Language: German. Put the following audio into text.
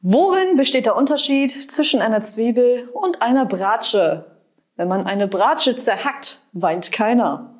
Worin besteht der Unterschied zwischen einer Zwiebel und einer Bratsche? Wenn man eine Bratsche zerhackt, weint keiner.